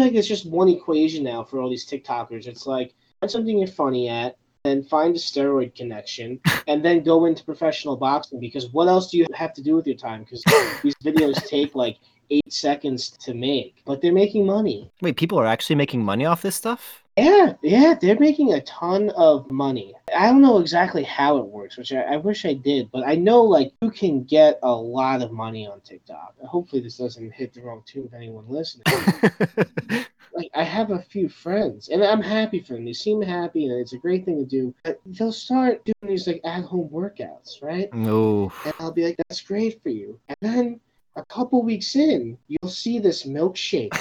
feel like it's just one equation now for all these TikTokers. It's like find something you're funny at, then find a steroid connection, and then go into professional boxing. Because what else do you have to do with your time? Because these videos take like eight seconds to make, but they're making money. Wait, people are actually making money off this stuff? Yeah, yeah, they're making a ton of money. I don't know exactly how it works, which I, I, wish I did, but I know like you can get a lot of money on TikTok. Hopefully, this doesn't hit the wrong tune of anyone listening. like I have a few friends, and I'm happy for them. They seem happy, and it's a great thing to do. But they'll start doing these like at-home workouts, right? No. And I'll be like, "That's great for you," and then a couple weeks in, you'll see this milkshake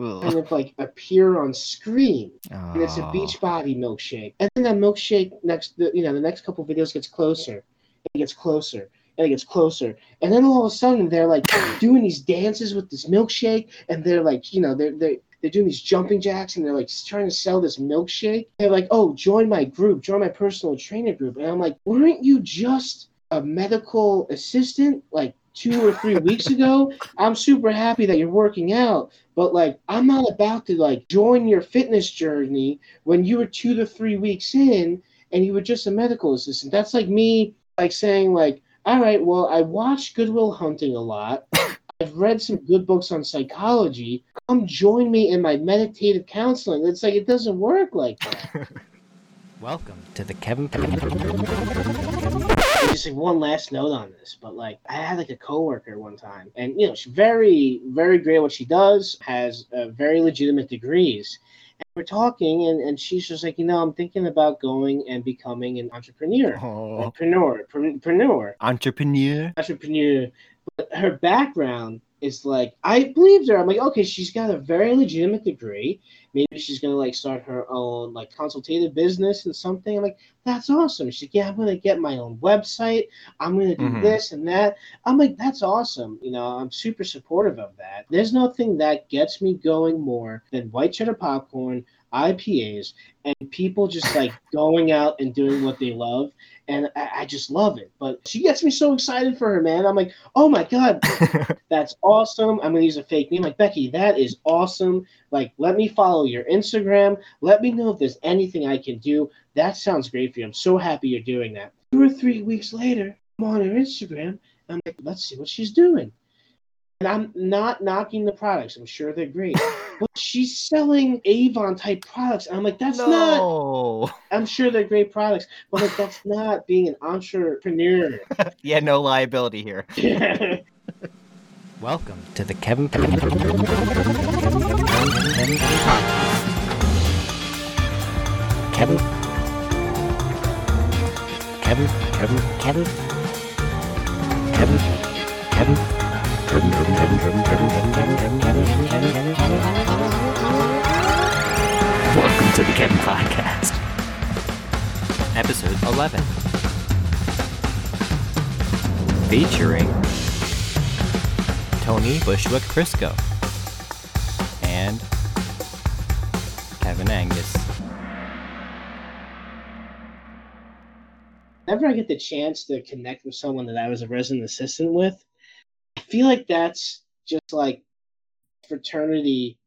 kind of like appear on screen, oh. and it's a ah. Beachbody milkshake. And then that milkshake next, the, you know, the next couple videos gets closer, and it gets closer, and it gets closer, and then all of a sudden they're like doing these dances with this milkshake, and they're like, you know, they're they're they're doing these jumping jacks and they're like trying to sell this milkshake. They're like, oh, join my group, join my personal trainer group. And I'm like, weren't you just a medical assistant like two or three weeks ago? I'm super happy that you're working out, but like, I'm not about to like join your fitness journey when you were two to three weeks in and you were just a medical assistant. That's like me like saying like, all right, well, I watched Good Will Hunting a lot. I've read some good books on psychology. Come join me in my meditative counseling. It's like it doesn't work like that. Welcome to the Kevin. Just like one last note on this, but like I had like a coworker one time, and you know she's very, very great at what she does, has uh, very legitimate degrees. And we're talking, and, and she's just like, you know, I'm thinking about going and becoming an entrepreneur, oh. entrepreneur, entrepreneur, entrepreneur, entrepreneur. But her background is like I believed her. I'm like, okay, she's got a very legitimate degree. Maybe she's gonna like start her own like consultative business and something. I'm like, that's awesome. She's like, yeah, I'm gonna get my own website. I'm gonna do mm-hmm. this and that. I'm like, that's awesome. You know, I'm super supportive of that. There's nothing that gets me going more than white cheddar popcorn, IPAs, and people just like going out and doing what they love and I, I, just love it. But she gets me so excited for her, man. I'm like, oh my god, that's awesome. I'm gonna use a fake name, like Becky. That is awesome. Like, let me follow your Instagram. Let me know if there's anything I can do. That sounds great for you. I'm so happy you're doing that. Two or three weeks later, I'm on her Instagram. And I'm like, let's see what she's doing. And I'm not knocking the products. I'm sure they're great. but she's selling Avon type products. And I'm like, that's no. not. I'm sure they're great products, but like, that's not being an entrepreneur. yeah, no liability here. Welcome to the Kevin. Kevin. Kevin. Kevin. Kevin. Kevin. Kevin. Welcome to the Kevin Podcast. Episode 11. Featuring Tony Bushwick Prisco and Kevin Angus. Whenever I get the chance to connect with someone that I was a resident assistant with, feel like that's just like fraternity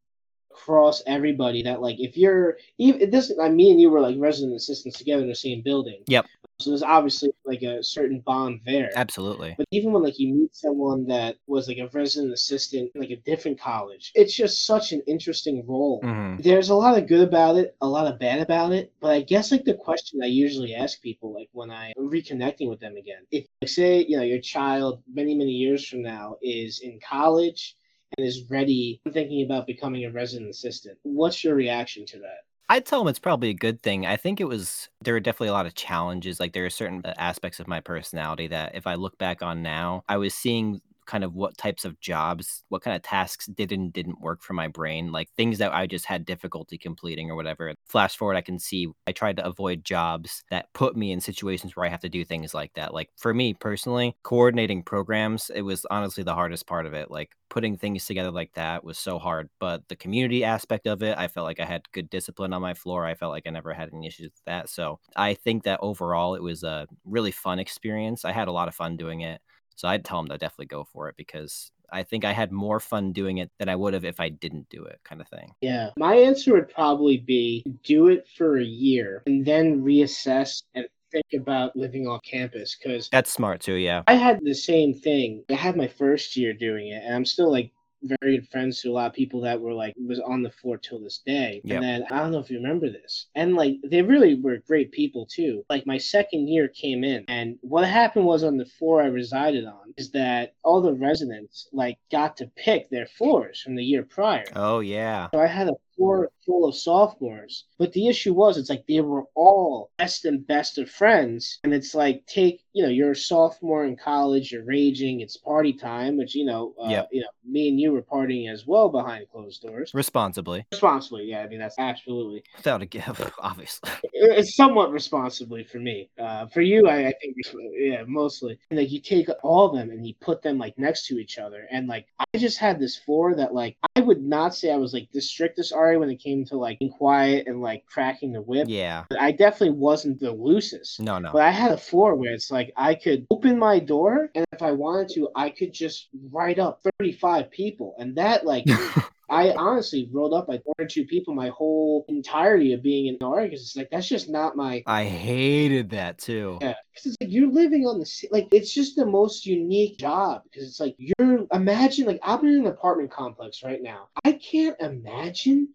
across everybody that like if you're even doesn't I mean you were like resident assistants together in the same building. Yep. So there's obviously like a certain bond there. Absolutely. But even when like you meet someone that was like a resident assistant in like a different college, it's just such an interesting role. Mm-hmm. There's a lot of good about it, a lot of bad about it. But I guess like the question I usually ask people, like when I'm reconnecting with them again, if like, say, you know, your child many, many years from now is in college and is ready thinking about becoming a resident assistant, what's your reaction to that? I'd tell them it's probably a good thing. I think it was there were definitely a lot of challenges. Like there are certain uh, aspects of my personality that if I look back on now, I was seeing kind of what types of jobs, what kind of tasks did and didn't work for my brain, like things that I just had difficulty completing or whatever. Flash forward, I can see I tried to avoid jobs that put me in situations where I have to do things like that. Like for me personally, coordinating programs, it was honestly the hardest part of it. Like putting things together like that was so hard. But the community aspect of it, I felt like I had good discipline on my floor. I felt like I never had any issues with that. So I think that overall it was a really fun experience. I had a lot of fun doing it. So I'd tell them to definitely go for it because I think I had more fun doing it than I would have if I didn't do it, kind of thing. Yeah. My answer would probably be do it for a year and then reassess and think about living off campus because That's smart too, yeah. I had the same thing. I had my first year doing it, and I'm still like very good friends to a lot of people that were like was on the floor till this day. Yep. And then I don't know if you remember this. And like they really were great people too. Like my second year came in and what happened was on the floor I resided on is that all the residents like got to pick their floors from the year prior. Oh yeah. So I had a floor full of sophomores. But the issue was, it's like they were all best and best of friends. And it's like, take, you know, you're a sophomore in college, you're raging, it's party time, which, you know, uh, Yep. you know, me and you were partying as well behind closed doors. Responsibly. Responsibly, yeah, I mean, that's absolutely. Without a give, obviously. It's somewhat responsibly for me. Uh, for you, I, I think, yeah, mostly. And like, you take all of them and you put them like next to each other. And like, I just had this floor that like, I would not say I was like the strictest RA when it came to like being quiet and like cracking the whip. Yeah. But I definitely wasn't the loosest. No, no. But I had a floor where it's like I could open my door, and if I wanted to, I could just write up 35 people. And that, like, I honestly rolled up like one or two people my whole entirety of being in RA because it's like, that's just not my. I hated that too. Yeah, because it's like you're living on the like it's just the most unique job because it's like you're imagine like I'm in an apartment complex right now. I can't imagine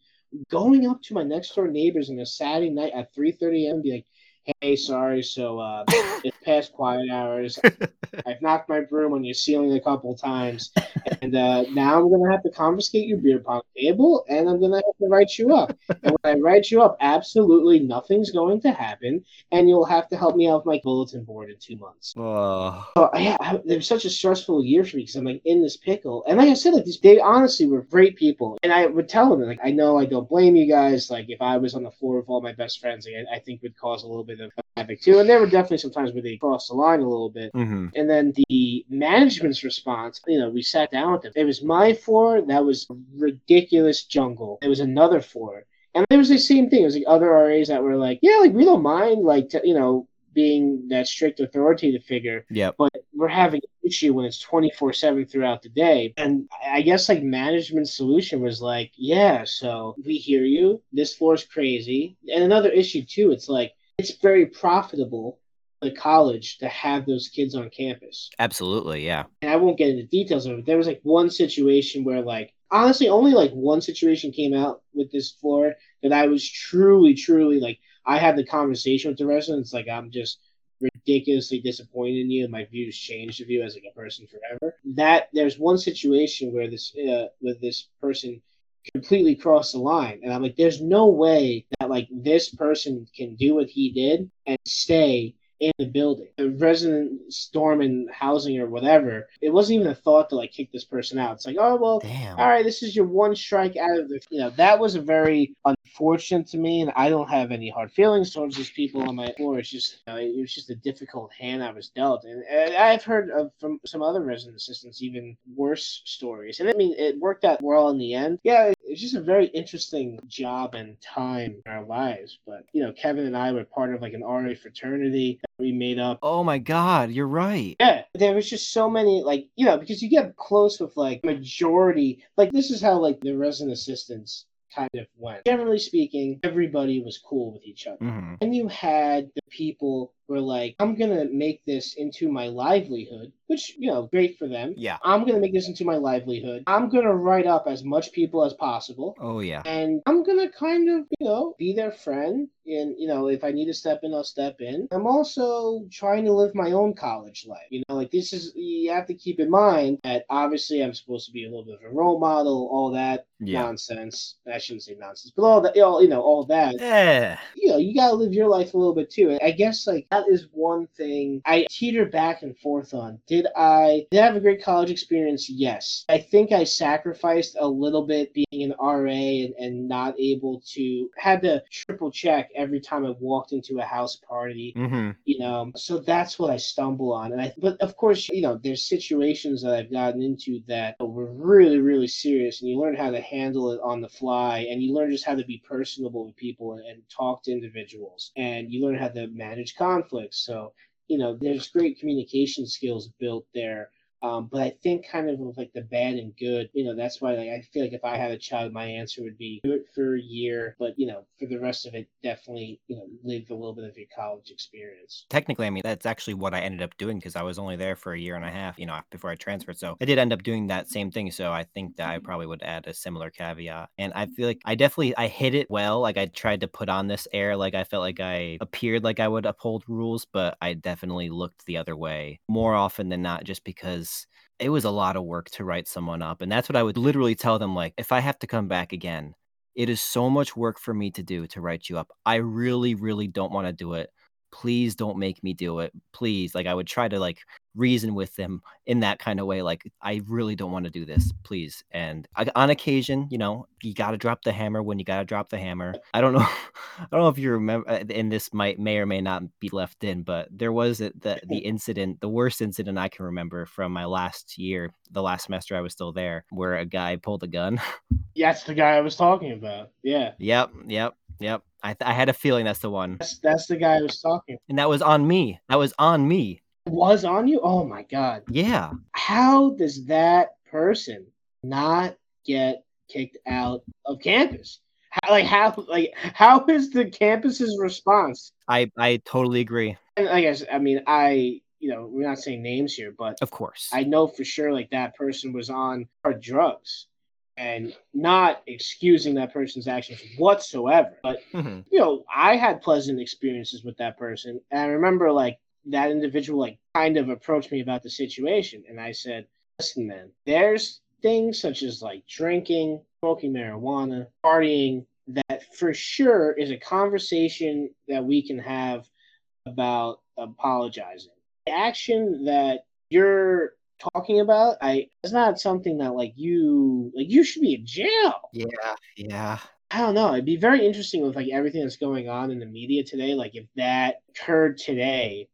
going up to my next door neighbors on a Saturday night at 3:30 a.m. be like, "Hey, sorry, so uh, it's past quiet hours. I've knocked my broom on your ceiling a couple times, and uh, now I'm gonna have to confiscate your beer pong table, and I'm gonna have to write you up. And when I write you up, absolutely nothing's going to happen, and you'll have to help me out with my bulletin board in two months. Oh, So yeah, it was such a stressful year for me because I'm like in this pickle, and like I said, like these, they honestly were great people, and I would tell them like I know I don't blame you guys. Like if I was on the floor with all my best friends, like, I, I think would cause a little bit of havoc too. And there were definitely some times where they crossed the line a little bit. hmm And then the management's response, you know, we sat down with them. It was my floor that was ridiculous jungle. It was another floor. And there was the same thing. It was like other RAs that were like, yeah, like we don't mind, like, t- you know, being that strict authoritative figure, Yeah. but we're having an issue when it's 24 7 throughout the day. And I guess like management solution was like, yeah, so we hear you. This floor's crazy. And another issue, too, it's like, it's very profitable for the college to have those kids on campus Absolutely. Yeah. and I won't get into details of it. There was like one situation where like honestly only like one situation came out with this floor that I was truly, truly like I had the conversation with the residents like I'm just ridiculously disappointed in you and my views changed of you as like a person forever. That there's one situation where this uh with this person completely crossed the line. And I'm like there's no way that like this person can do what he did and stay in the building. The resident storm and housing or whatever, it wasn't even a thought to like kick this person out. It's like, oh well, Damn. all right, this is your one strike out of the you know, that was a very unfortunate to me and I don't have any hard feelings towards these people on my floor. It's just you know, it was just a difficult hand I was dealt. And, and I've heard of from some other resident assistants even worse stories. And I mean it worked out well in the end. Yeah, it's just a very interesting job and time in our lives. But you know, Kevin and I were part of like an RA fraternity we made up. Oh my God, you're right. Yeah, there was just so many like you know because you get close with like majority like this is how like the resident assistants kind of went. Generally speaking, everybody was cool with each other. hmm And you had the people were like, I'm gonna make this into my livelihood, which, you know, great for them. Yeah. I'm gonna make this into my livelihood. I'm gonna write up as much people as possible. Oh yeah. And I'm gonna kind of, you know, be their friend. And, you know, if I need to step in, I'll step in. I'm also trying to live my own college life. You know, like this is, you have to keep in mind that obviously I'm supposed to be a little bit of a role model, all that Yeah. nonsense. I shouldn't say nonsense, but all that, all, you know, all that Yeah. you know, you gotta live your life a little bit too. And I guess like that is one thing I teeter back and forth on. Did I did I have a great college experience? Yes. I think I sacrificed a little bit being an RA and, and not able to had to triple check every time I walked into a house party hmm you know so that's what i stumble on and i but of course you know there's situations that i've gotten into that were really really serious and you learn how to handle it on the fly and you learn just how to be personable with people and, and talk to individuals and you learn how to manage conflicts so you know there's great communication skills built there Um, but I think kind of with like the bad and good, you know, that's why like I feel like if I had a child, my answer would be do it for a year, but you know, for the rest of it, definitely, you know, live a little bit of your college experience. Technically, I mean, that's actually what I ended up doing because I was only there for a year and a half, you know, before I transferred. So I did end up doing that same thing. So I think that I probably would add a similar caveat. And I feel like I definitely I hit it well. Like I tried to put on this air, like I felt like I appeared like I would uphold rules, but I definitely looked the other way more often than not, just because it was a lot of work to write someone up. And that's what I would literally tell them like, if I have to come back again, it is so much work for me to do to write you up. I really, really don't want to do it. Please don't make me do it. Please. Like I would try to like reason with them in that kind of way like i really don't want to do this please and I, on occasion you know you got to drop the hammer when you got to drop the hammer i don't know i don't know if you remember uh, and this might may or may not be left in but there was the the incident the worst incident i can remember from my last year the last semester i was still there where a guy pulled a gun Yeah, that's the guy i was talking about yeah yep yep Yep. I, th- I had a feeling that's the one. That's, that's the guy I was talking. And that was on me. That was on me was on you? Oh my god. Yeah. How does that person not get kicked out of campus? How, like how like how is the campus's response? I I totally agree. And I guess I mean I you know we're not saying names here, but of course I know for sure like that person was on drugs and not excusing that person's actions whatsoever. But mm-hmm. you know, I had pleasant experiences with that person, and I remember like that individual like kind of approached me about the situation and I said, listen, man, there's things such as like drinking, smoking marijuana, partying that for sure is a conversation that we can have about apologizing. The action that you're talking about, I it's not something that like you like you should be in jail. Yeah, yeah. I don't know. It'd be very interesting with like everything that's going on in the media today. Like if that occurred today,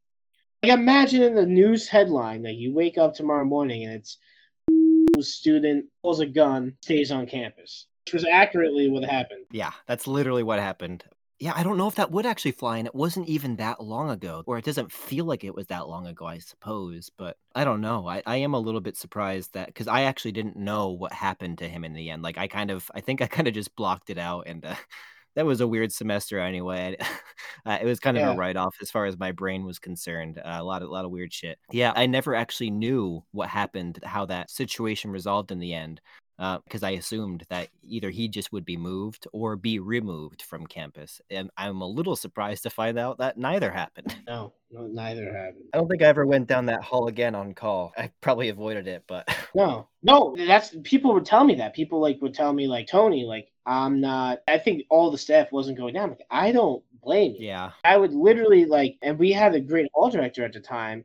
like imagine in the news headline that you wake up tomorrow morning and it's student pulls a gun, stays on campus, which was accurately what happened. Yeah, that's literally what happened. Yeah, I don't know if that would actually fly, and it wasn't even that long ago, or it doesn't feel like it was that long ago, I suppose. But I don't know. I, I am a little bit surprised that because I actually didn't know what happened to him in the end. Like, I kind of, I think I kind of just blocked it out and uh, that was a weird semester anyway. uh, it was kind of yeah. a write off as far as my brain was concerned. Uh, a lot of a lot of weird shit. Yeah, I never actually knew what happened, how that situation resolved in the end because uh, I assumed that either he just would be moved or be removed from campus. And I'm a little surprised to find out that neither happened. No, no, neither happened. I don't think I ever went down that hall again on call. I probably avoided it, but no, no, that's people would tell me that. People like would tell me like Tony, like I'm not. I think all the staff wasn't going down. Like, I don't blame you. Yeah, I would literally like, and we had a great hall director at the time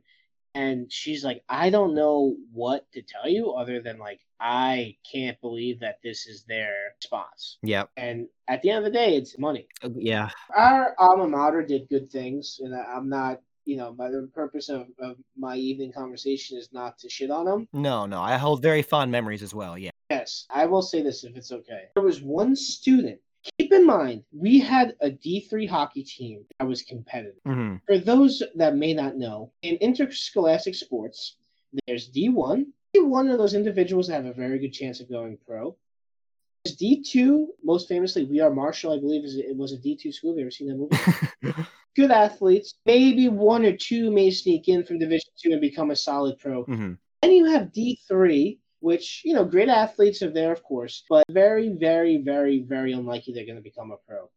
and she's like i don't know what to tell you other than like i can't believe that this is their response yeah and at the end of the day it's money. Uh, yeah. Our alma mater did good things and i'm not you know by the purpose of, of my evening conversation is not to shit on them no no i hold very fond memories as well yeah. Yes i will say this if it's okay. There was one student Keep in mind, we had a D3 hockey team that was competitive. Mm-hmm. For those that may not know, in interscholastic sports, there's D1. D1 are those individuals that have a very good chance of going pro. There's D2, most famously, We Are Marshall, I believe, is it was a D2 school. Have you ever seen that movie? good athletes. Maybe one or two may sneak in from Division Two and become a solid pro. Mm-hmm. Then you have D3, which, you know, great athletes are there, of course, but very, very, very, very unlikely they're going to become a pro.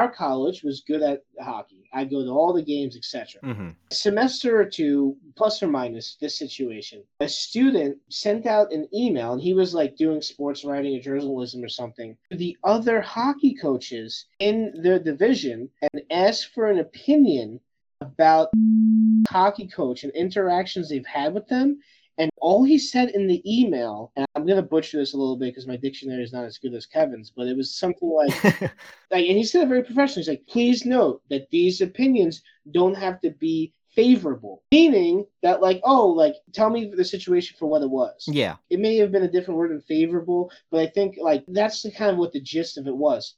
Our college was good at hockey. I go to all the games, etc. Mm-hmm. Semester or two, plus or minus this situation, a student sent out an email, and he was like doing sports writing or journalism or something, to the other hockey coaches in their division and asked for an opinion about hockey coach and interactions they've had with them and all he said in the email, and I'm gonna butcher this a little bit because my dictionary is not as good as Kevin's, but it was something like, like, and he said it very professionally. He's like, please note that these opinions don't have to be favorable, meaning that like, oh, like tell me the situation for what it was. Yeah, it may have been a different word than favorable, but I think like that's the kind of what the gist of it was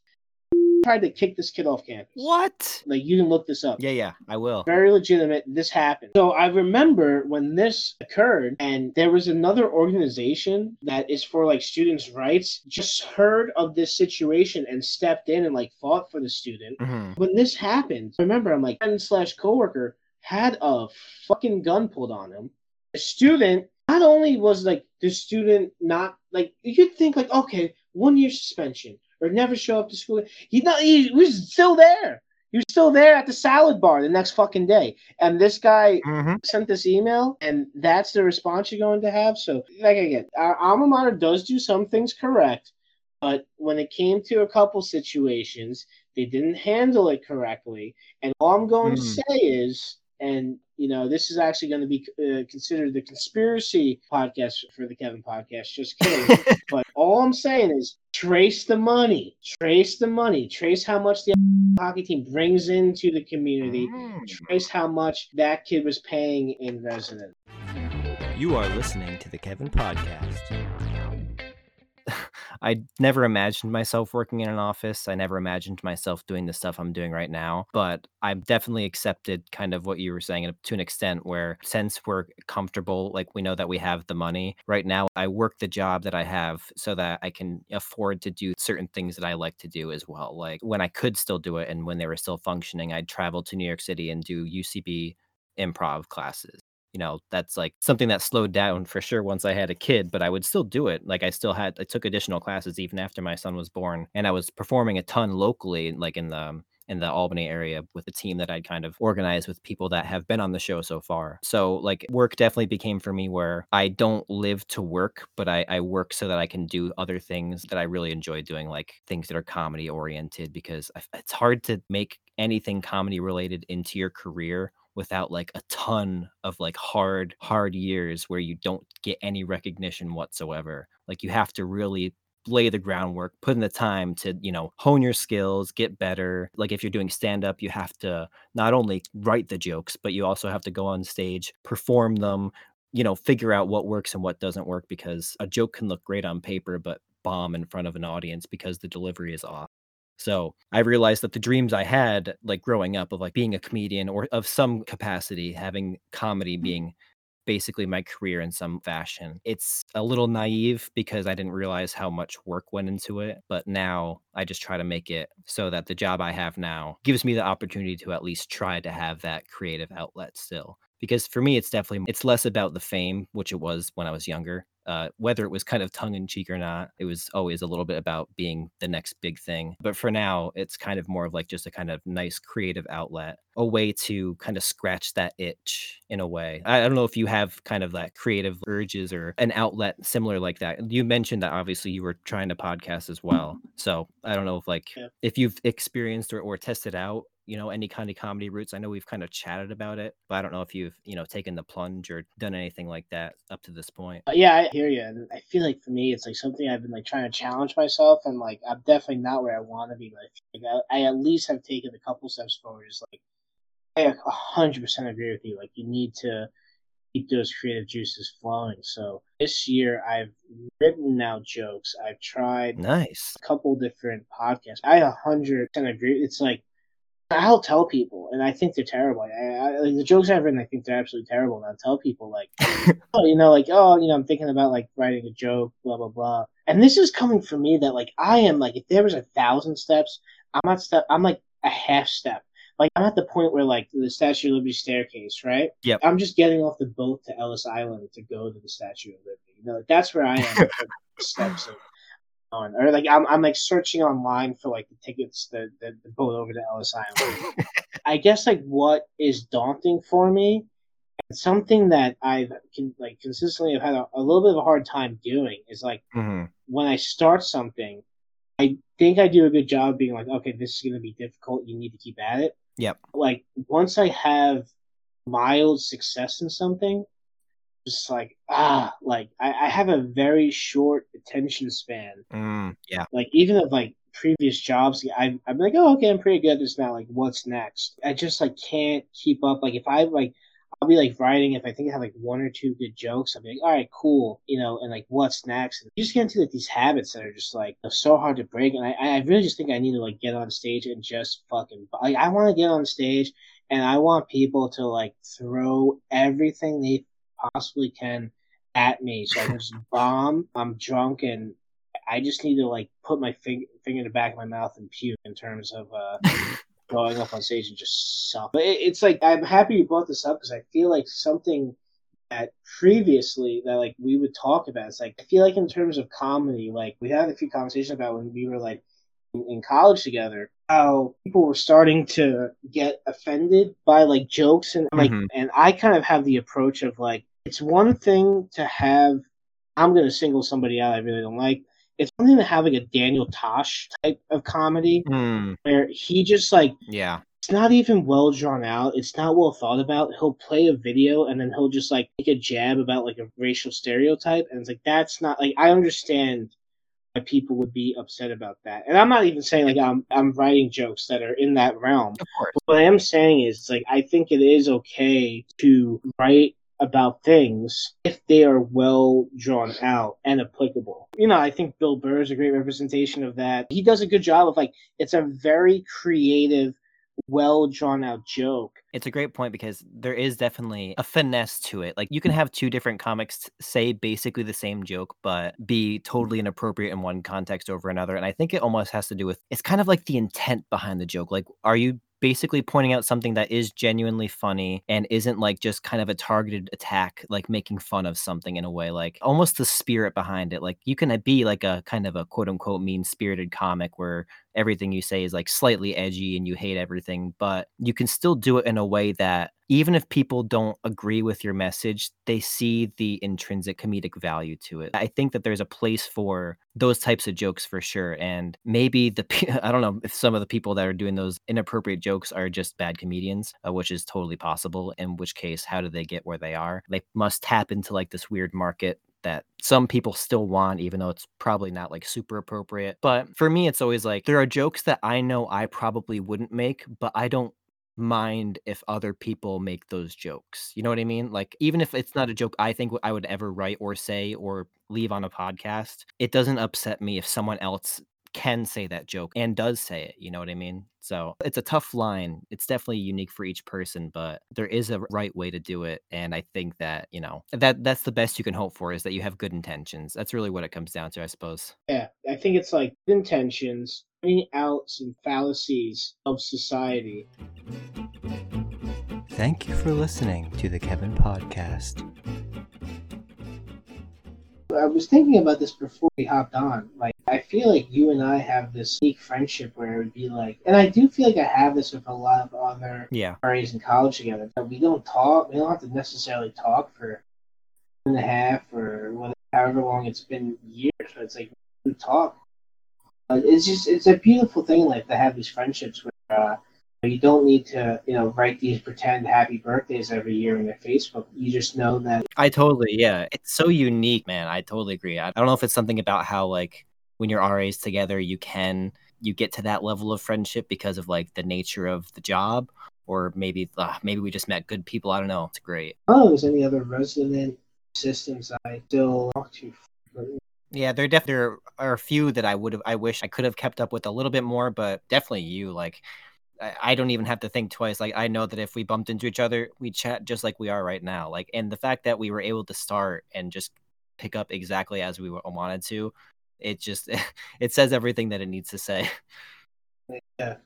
tried to kick this kid off campus. What? Like you can look this up. Yeah, yeah, I will. Very legitimate. This happened. So I remember when this occurred, and there was another organization that is for like students' rights, just heard of this situation and stepped in and like fought for the student. hmm When this happened, remember I'm like friend slash coworker had a fucking gun pulled on him. The student not only was like the student not like you'd think like okay one year suspension or never show up to school. He not he was still there. He was still there at the salad bar the next fucking day. And this guy hmm sent this email, and that's the response you're going to have. So, like again, our alma mater does do some things correct, but when it came to a couple situations, they didn't handle it correctly. And all I'm going to Mm. say is, and you know, this is actually going to be uh, considered the conspiracy podcast for the Kevin podcast. Just kidding. but all I'm saying is, trace the money, trace the money, trace how much the hockey team brings into the community. Mm. Trace how much that kid was paying in residence. You are listening to the Kevin Podcast. I never imagined myself working in an office. I never imagined myself doing the stuff I'm doing right now. But I've definitely accepted kind of what you were saying uh, to an extent where since we're comfortable, like we know that we have the money right now, I work the job that I have so that I can afford to do certain things that I like to do as well. Like when I could still do it and when they were still functioning, I'd travel to New York City and do UCB improv classes you know that's like something that slowed down for sure once i had a kid but i would still do it like i still had i took additional classes even after my son was born and i was performing a ton locally like in the um, in the albany area with a team that i'd kind of organized with people that have been on the show so far. So like work definitely became for me where i don't live to work but i, I work so that i can do other things that i really enjoy doing like things that are comedy oriented because it's hard to make anything comedy related into your career without like a ton of like hard hard years where you don't get any recognition whatsoever. Like you have to really lay the groundwork put in the time to you know hone your skills get better. Like if you're doing stand up you have to not only write the jokes but you also have to go on stage perform them you know figure out what works and what doesn't work because a joke can look great on paper but bomb in front of an audience because the delivery is off so I realized that the dreams I had, like growing up, of like being a comedian or of some capacity, having comedy mm-hmm. being basically my career in some fashion. It's a little naive because I didn't realize how much work went into it. But now I just try to make it so that the job I have now gives me the opportunity to at least try to have that creative outlet still. Because for me, it's definitely it's less about the fame, which it was when I was younger. Uh, whether it was kind of tongue in cheek or not, it was always a little bit about being the next big thing. But for now, it's kind of more of like just a kind of nice creative outlet, a way to kind of scratch that itch in a way. I, I don't know if you have kind of that creative urges or an outlet similar like that. You mentioned that obviously you were trying to podcast as well. So I don't know if like Yeah. if you've experienced or, or tested out you know any kind of comedy routes i know we've kind of chatted about it but i don't know if you've you know taken the plunge or done anything like that up to this point Uh, yeah, I hear you. And I feel like for me, it's like something I've been like trying to challenge myself, and like I'm definitely not where I want to be. But like, I, I at least have taken a couple steps forward. Just like I a hundred percent agree with you. Like you need to keep those creative juices flowing. So this year, I've written out jokes. I've tried nice a couple different podcasts. I a hundred percent agree. It's like I'll tell people, and I think they're terrible. I, I, like the jokes I've written, I think they're absolutely terrible. And I'll tell people like, oh, you know, like, oh, you know, I'm thinking about like writing a joke, blah blah blah. And this is coming from me that like I am like, if there was a thousand steps, I'm not step. I'm like a half step. Like I'm at the point where like the Statue of Liberty staircase, right? Yep. I'm just getting off the boat to Ellis Island to go to the Statue of Liberty. You know, like, that's where I am. steps of on, or like I'm, I'm like searching online for like the tickets, the, the, the boat over to Ellis Island. I guess like what is daunting for me, and something that I've con- like consistently have had a, a little bit of a hard time doing is like Mhm. when I start something, I think I do a good job being like, okay, this is going to be difficult. You need to keep at it. Yep. Like once I have mild success in something, just like ah, like I, I have a very short attention span. Mm, yeah Like even of like previous jobs, I, I'm like, oh, okay, I'm pretty good at this now. Like, what's next? I just like can't keep up. Like if I like, I'll be like writing if I think I have like one or two good jokes. I'll be like, all right, cool, you know, and like what's next? And you just get into like these habits that are just like so hard to break. And I, I really just think I need to like get on stage and just fucking like I want to get on stage and I want people to like throw everything they possibly can at me so I can just bomb. I'm drunk and I just need to like put my finger finger in the back of my mouth and puke in terms of uh going up on stage and just suck. But it, it's like I'm happy you brought this up because I feel like something that previously that like we would talk about. It's like I feel like in terms of comedy, like we had a few conversations about when we were like in, in college together, how people were starting to get offended by like jokes and like, Mhm. and I kind of have the approach of like it's one thing to have. I'm gonna single somebody out I really don't like. It's one thing to have like a Daniel Tosh type of comedy Hmm. where he just like Yeah. it's not even well drawn out. It's not well thought about. He'll play a video and then he'll just like make a jab about like a racial stereotype, and it's like that's not like I understand why people would be upset about that. And I'm not even saying like I'm I'm writing jokes that are in that realm. Of course. What I am saying is like I think it is okay to write about things if they are well drawn out and applicable. You know, I think Bill Burr is a great representation of that. He does a good job of like it's a very creative, well drawn out joke. It's a great point because there is definitely a finesse to it. Like you can have two different comics say basically the same joke, but be totally inappropriate in one context over another. And I think it almost has to do with it's kind of like the intent behind the joke. Like, are you basically pointing out something that is genuinely funny and isn't like just kind of a targeted attack, like making fun of something in a way, like almost the spirit behind it. Like you can uh, be like a kind of a quote unquote mean spirited comic where everything you say is like slightly edgy and you hate everything, but you can still do it in a way that even if people don't agree with your message, they see the intrinsic comedic value to it. I think that there's a place for those types of jokes for sure. And maybe the, I don't know if some of the people that are doing those inappropriate jokes are just bad comedians, uh, which is totally possible. In which case, how do they get where they are? They must tap into like this weird market that some people still want, even though it's probably not like super appropriate. But for me, it's always like there are jokes that I know I probably wouldn't make, but I don't mind if other people make those jokes. You know what I mean? Like, even if it's not a joke I think I would ever write or say or leave on a podcast, it doesn't upset me if someone else can say that joke and does say it. You know what I mean? So it's a tough line. It's definitely unique for each person, but there is a right way to do it. And I think that, you know, that that's the best you can hope for is that you have good intentions. That's really what it comes down to, I suppose. Yeah, I think it's like intentions, pointing out some fallacies of society. Thank you for listening to the Kevin Podcast. I was thinking about this before we hopped on. Like, I feel like you and I have this unique friendship where it would be like, and I do feel like I have this with a lot of other Yeah. RAs in college together. That we don't talk. We don't have to necessarily talk for and a half or whatever, however long it's been years. But it's like we talk. It's just it's a beautiful thing in life to have these friendships where uh, you don't need to you know write these pretend happy birthdays every year in their Facebook. You just know that I totally, yeah. It's so unique, man. I totally agree. I don't know if it's something about how like when you're RAs together, you can you get to that level of friendship because of like the nature of the job, or maybe uh, maybe we just met good people. I don't know. It's great. Oh, don't know if there's any other resident systems I still talk to. Yeah, there definitely there are a few that I would have. I wish I could have kept up with a little bit more, but definitely you. Like, I, don't even have to think twice. Like, I know that if we bumped into each other, we chat just like we are right now. Like, and the fact that we were able to start and just pick up exactly as we wa- wanted to, it just it says everything that it needs to say. Yeah.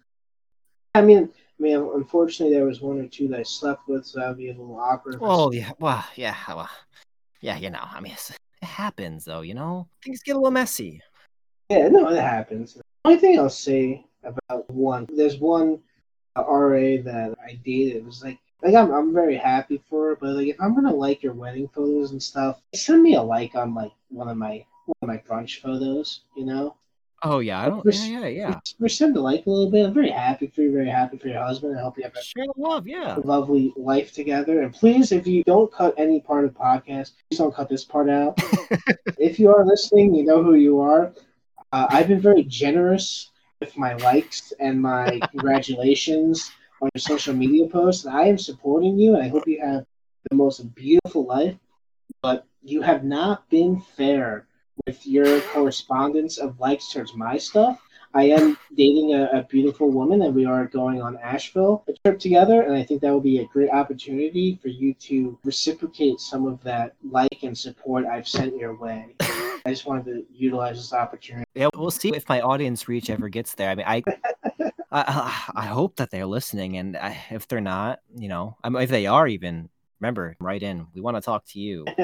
I mean, I mean, unfortunately, there was one or two that I slept with, so that would be a little awkward. Oh yeah, well, yeah, well, yeah. You know, I mean, it happens though. You know, things get a little messy. Yeah, no, it happens. The only thing I'll say about one, there's one uh, RA that I dated. It was like, like I'm, I'm very happy for her, but like if I'm gonna like your wedding photos and stuff, send me a like on like one of my my brunch photos. You know, Oh yeah, I don't. Res- Yeah, yeah, yeah. rescind the like a little bit. I'm very happy for you, very happy for your husband. I hope you have a Share love. Yeah. lovely life together. And please, if you don't cut any part of the podcast, please don't cut this part out. if you are listening, you know who you are. Uh, I've been very generous with my likes and my congratulations on your social media posts. And I am supporting you, and I hope you have the most beautiful life, but you have not been fair with your correspondence of likes towards my stuff. I am dating a, a, beautiful woman, and we are going on Asheville a trip together. And I think that will be a great opportunity for you to reciprocate some of that like and support I've sent your way. I just wanted to utilize this opportunity. Yeah, we'll see if my audience reach ever gets there. I mean, I. I, I hope that they're listening, and I, if they're not, you know, I mean, if they are, even remember, write in. We want to talk to you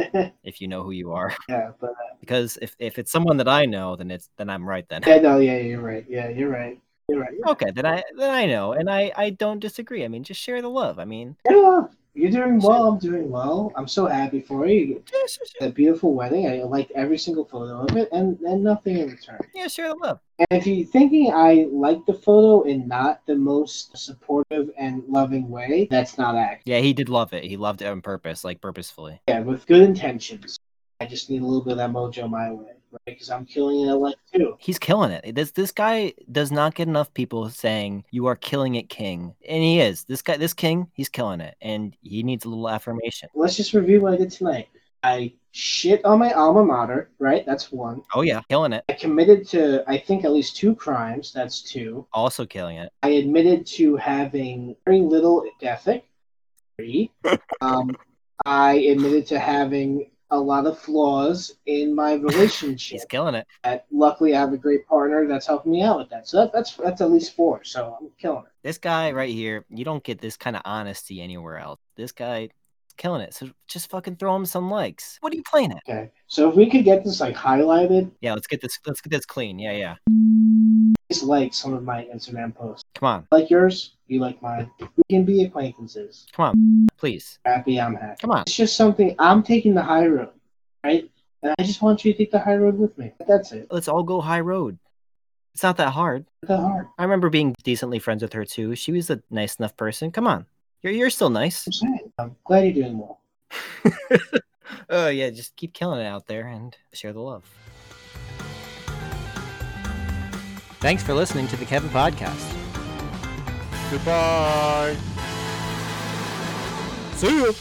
if you know who you are. Yeah, but uh, because if, if it's someone that I know, then it's then I'm right then. Yeah, no, yeah, you're right. Yeah, you're right. You're right. You're okay, then I then I know, and I I don't disagree. I mean, just share the love. I mean, yeah, you're doing well. I'm doing well. I'm so happy for you. Yeah, sure, sure. A beautiful wedding. I liked every single photo of it, and and nothing in return. Yeah, share the love. And if you're thinking I like the photo in not the most supportive and loving way, that's not accurate. Yeah, he did love it. He loved it on purpose, like purposefully. Yeah, with good intentions. I just need a little bit of that mojo my way? Because I'm killing it at like too. He's killing it. This this guy does not get enough people saying you are killing it, King, and he is. This guy, this King, he's killing it, and he needs a little affirmation. Let's just review what I did tonight. I shit on my alma mater, right? That's one. Oh yeah, killing it. I committed to I think at least two crimes. That's two. Also killing it. I admitted to having very little ethic. Three. um, I admitted to having a lot of flaws in my relationship. He's killing it. Luckily, I have a great partner that's helping me out with that. So that, that's that's at least four. So I'm killing it. This guy right here, you don't get this kind of honesty anywhere else. This guy killing it. So just fucking throw him some likes. What are you playing at? Okay. So if we could get this like highlighted. Yeah, let's get this. Let's get this clean. Yeah, yeah. Please like some of my Instagram posts. Come on. Like yours, you like mine. We can be acquaintances. Come on, please. Happy, I'm happy. Come on. It's just something I'm taking the high road, right? And I just want you to take the high road with me. That's it. Let's all go high road. It's not that hard. Not that hard. I remember being decently friends with her too. She was a nice enough person. Come on. You're you're still nice. I'm saying. I'm glad you're doing well. oh yeah, just keep killing it out there and share the love. Thanks for listening to the Kevin Podcast. Goodbye. See you.